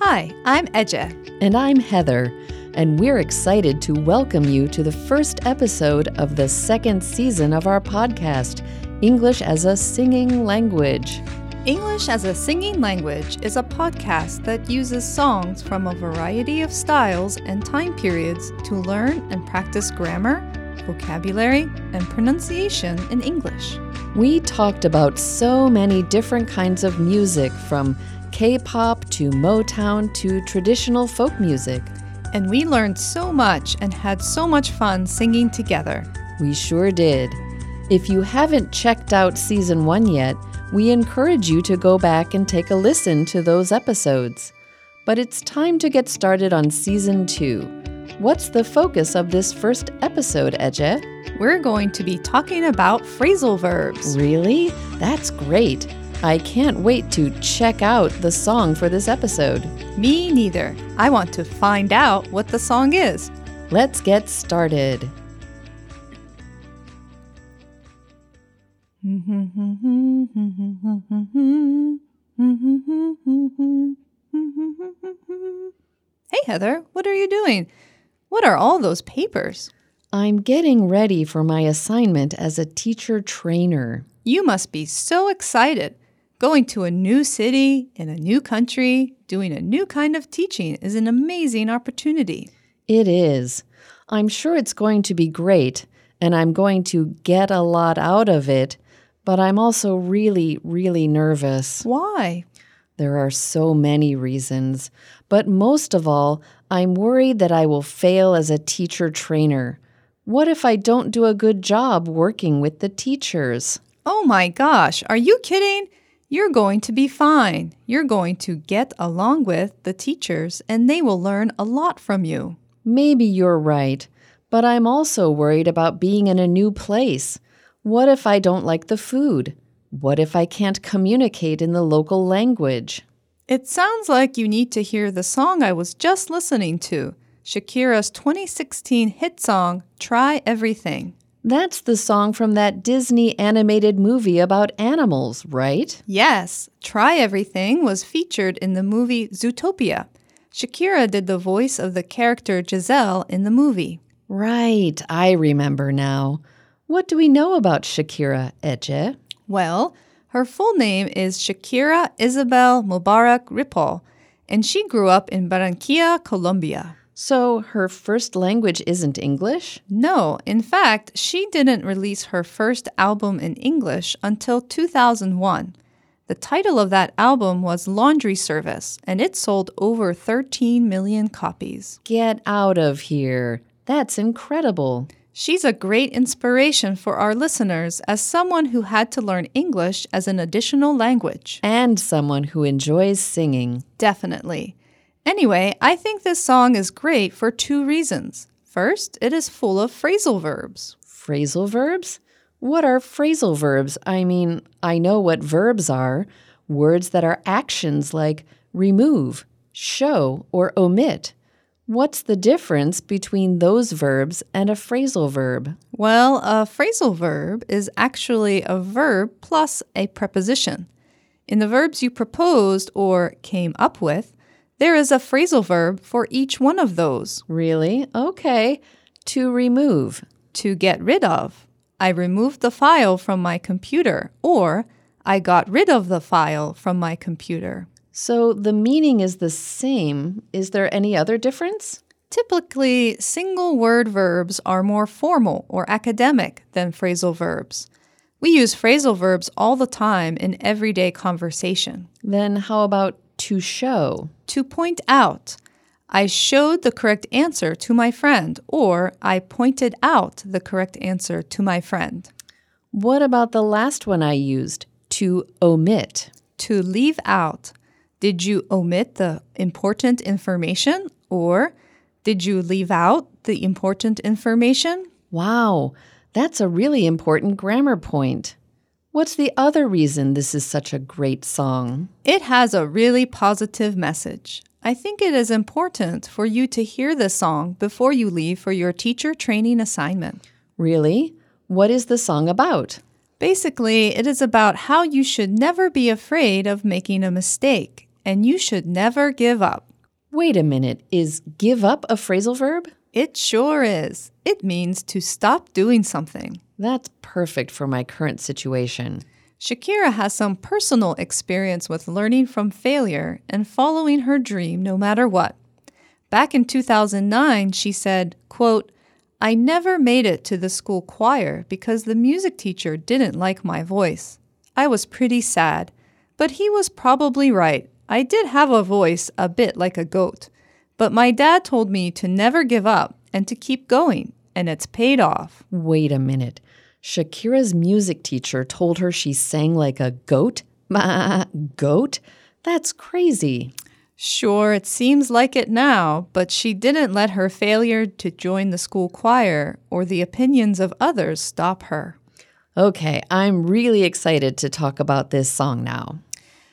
Hi, I'm Ece. And I'm Heather, and we're excited to welcome you to the first episode of the second season of our podcast, English as a Singing Language. English as a Singing Language is a podcast that uses songs from a variety of styles and time periods to learn and practice grammar, vocabulary, and pronunciation in English. We talked about so many different kinds of music from K pop to Motown to traditional folk music. And we learned so much and had so much fun singing together. We sure did. If you haven't checked out season one yet, we encourage you to go back and take a listen to those episodes. But it's time to get started on season two. What's the focus of this first episode, Ece? We're going to be talking about phrasal verbs. Really? That's great. I can't wait to check out the song for this episode. Me neither. I want to find out what the song is. Let's get started. Hey, Heather, what are you doing? What are all those papers? I'm getting ready for my assignment as a teacher trainer. You must be so excited. Going to a new city, in a new country, doing a new kind of teaching is an amazing opportunity. It is. I'm sure it's going to be great, and I'm going to get a lot out of it, but I'm also really, really nervous. Why? There are so many reasons, but most of all, I'm worried that I will fail as a teacher trainer. What if I don't do a good job working with the teachers? Oh my gosh, are you kidding? You're going to be fine. You're going to get along with the teachers and they will learn a lot from you. Maybe you're right, but I'm also worried about being in a new place. What if I don't like the food? What if I can't communicate in the local language? It sounds like you need to hear the song I was just listening to Shakira's 2016 hit song, Try Everything. That's the song from that Disney animated movie about animals, right? Yes, Try Everything was featured in the movie Zootopia. Shakira did the voice of the character Giselle in the movie. Right, I remember now. What do we know about Shakira, Ece? Well, her full name is Shakira Isabel Mebarak Ripoll, and she grew up in Barranquilla, Colombia. So her first language isn't English? No, in fact, she didn't release her first album in English until 2001. The title of that album was Laundry Service, and it sold over 13 million copies. Get out of here. That's incredible. She's a great inspiration for our listeners as someone who had to learn English as an additional language. And someone who enjoys singing. Definitely. Anyway, I think this song is great for two reasons. First, it is full of phrasal verbs. Phrasal verbs? What are phrasal verbs? I mean, I know what verbs are words that are actions like remove, show, or omit. What's the difference between those verbs and a phrasal verb? Well, a phrasal verb is actually a verb plus a preposition. In the verbs you proposed or came up with, there is a phrasal verb for each one of those. Really? Okay. To remove. To get rid of. I removed the file from my computer, or I got rid of the file from my computer. So the meaning is the same. Is there any other difference? Typically, single word verbs are more formal or academic than phrasal verbs. We use phrasal verbs all the time in everyday conversation. Then how about to show? To point out. I showed the correct answer to my friend, or I pointed out the correct answer to my friend. What about the last one I used? To omit. To leave out. Did you omit the important information, or did you leave out the important information? Wow, that's a really important grammar point. What's the other reason this is such a great song? It has a really positive message. I think it is important for you to hear this song before you leave for your teacher training assignment. Really? What is the song about? Basically, it is about how you should never be afraid of making a mistake and you should never give up. Wait a minute, is give up a phrasal verb? It sure is. It means to stop doing something. That's perfect for my current situation. Shakira has some personal experience with learning from failure and following her dream no matter what. Back in 2009, she said, quote, I never made it to the school choir because the music teacher didn't like my voice. I was pretty sad, but he was probably right. I did have a voice a bit like a goat, but my dad told me to never give up and to keep going, and it's paid off. Wait a minute. Shakira's music teacher told her she sang like a goat? Ma, goat? That's crazy. Sure, it seems like it now, but she didn't let her failure to join the school choir or the opinions of others stop her. Okay, I'm really excited to talk about this song now.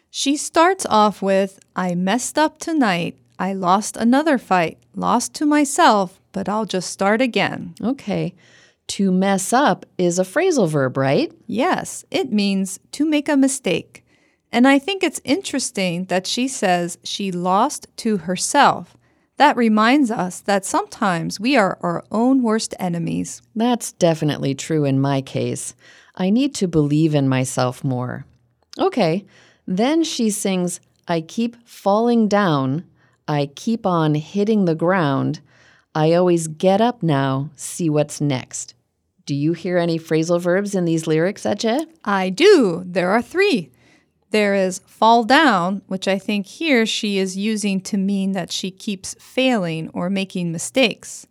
She starts off with I messed up tonight. I lost another fight, lost to myself, but I'll just start again. Okay. To mess up is a phrasal verb, right? Yes, it means to make a mistake. And I think it's interesting that she says she lost to herself. That reminds us that sometimes we are our own worst enemies. That's definitely true in my case. I need to believe in myself more. Okay, then she sings, I keep falling down. I keep on hitting the ground. I always get up now, see what's next. Do you hear any phrasal verbs in these lyrics, Ece? I do. There are three. There is fall down, which I think here she is using to mean that she keeps failing or making mistakes.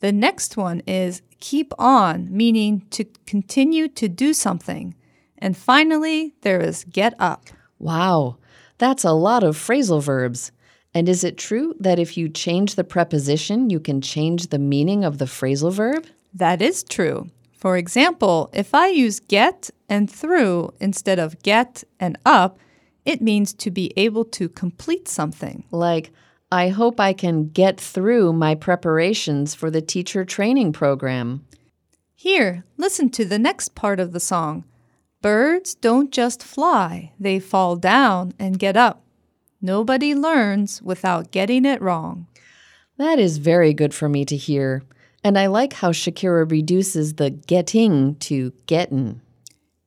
The next one is keep on, meaning to continue to do something. And finally, there is get up. Wow, that's a lot of phrasal verbs. And is it true that if you change the preposition, you can change the meaning of the phrasal verb? That is true. For example, if I use get and through instead of get and up, it means to be able to complete something. Like, I hope I can get through my preparations for the teacher training program. Here, listen to the next part of the song. Birds don't just fly, they fall down and get up. Nobody learns without getting it wrong. That is very good for me to hear. And I like how Shakira reduces the getting to gettin'.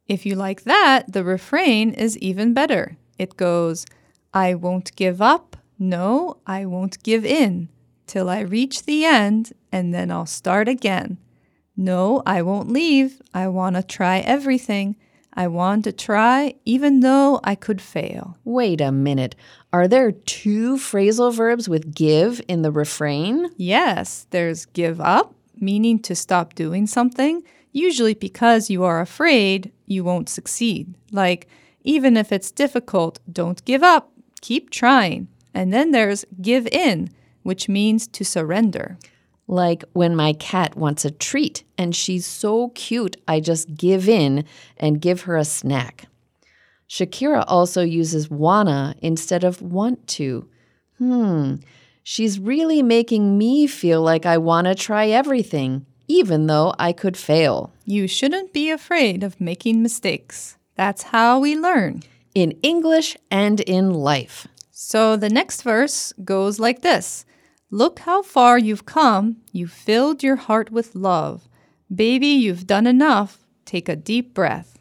If you like that, the refrain is even better. It goes, I won't give up, no, I won't give in, till I reach the end, and then I'll start again. No, I won't leave, I want to try everything. I want to try even though I could fail. Wait a minute. Are there two phrasal verbs with give in the refrain? Yes, there's give up, meaning to stop doing something, usually because you are afraid you won't succeed. Like, even if it's difficult, don't give up, keep trying. And then there's give in, which means to surrender. Like when my cat wants a treat and she's so cute, I just give in and give her a snack. Shakira also uses wanna instead of want to. Hmm, she's really making me feel like I want to try everything, even though I could fail. You shouldn't be afraid of making mistakes. That's how we learn. In English and in life. So the next verse goes like this Look how far you've come. You've filled your heart with love. Baby, you've done enough. Take a deep breath.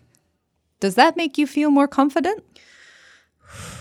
Does that make you feel more confident?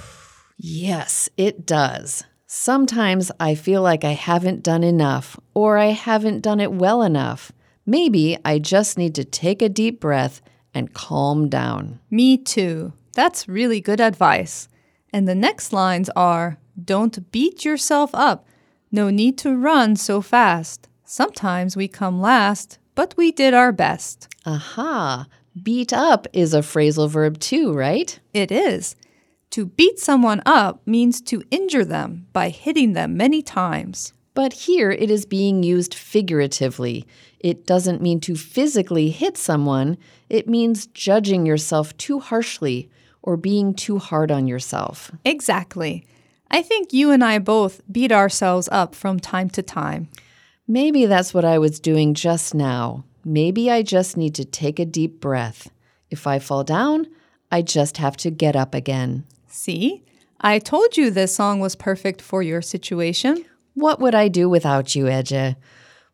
Yes, it does. Sometimes I feel like I haven't done enough or I haven't done it well enough. Maybe I just need to take a deep breath and calm down. Me too. That's really good advice. And the next lines are Don't beat yourself up. No need to run so fast. Sometimes we come last, but we did our best. Aha! Beat up is a phrasal verb too, right? It is. To beat someone up means to injure them by hitting them many times. But here it is being used figuratively. It doesn't mean to physically hit someone, it means judging yourself too harshly or being too hard on yourself. Exactly. I think you and I both beat ourselves up from time to time. Maybe that's what I was doing just now. Maybe I just need to take a deep breath. If I fall down, I just have to get up again. See? I told you this song was perfect for your situation. What would I do without you, Ece?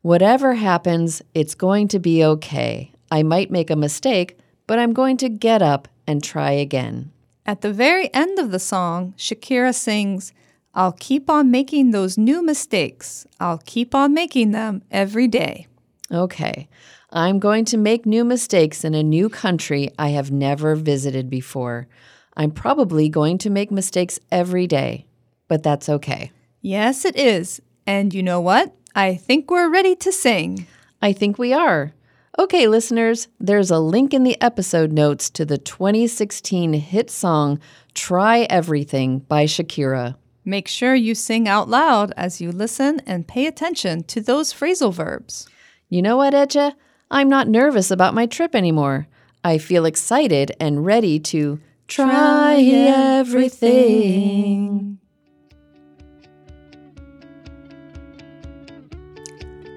Whatever happens, it's going to be okay. I might make a mistake, but I'm going to get up and try again. At the very end of the song, Shakira sings, I'll keep on making those new mistakes. I'll keep on making them every day. Okay, I'm going to make new mistakes in a new country I have never visited before. I'm probably going to make mistakes every day, but that's okay. Yes, it is. And you know what? I think we're ready to sing. I think we are. Okay, listeners, there's a link in the episode notes to the 2016 hit song Try Everything by Shakira. Make sure you sing out loud as you listen and pay attention to those phrasal verbs. You know what, Ece? I'm not nervous about my trip anymore. I feel excited and ready to try everything.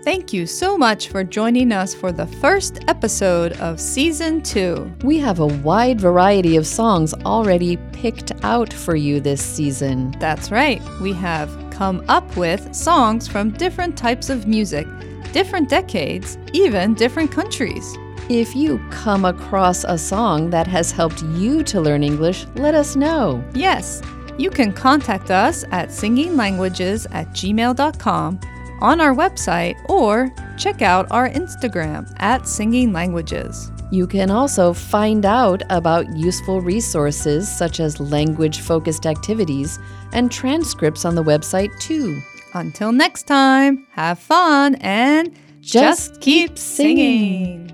Thank you so much for joining us for the first episode of Season 2. We have a wide variety of songs already picked out for you this season. That's right. We have come up with songs from different types of music, different decades, even different countries. If you come across a song that has helped you to learn English, let us know. Yes, you can contact us at singinglanguages at gmail.com on our website or check out our Instagram at Singing Languages. You can also find out about useful resources such as language focused activities and transcripts on the website too. Until next time, have fun and Just keep keep singing. singing.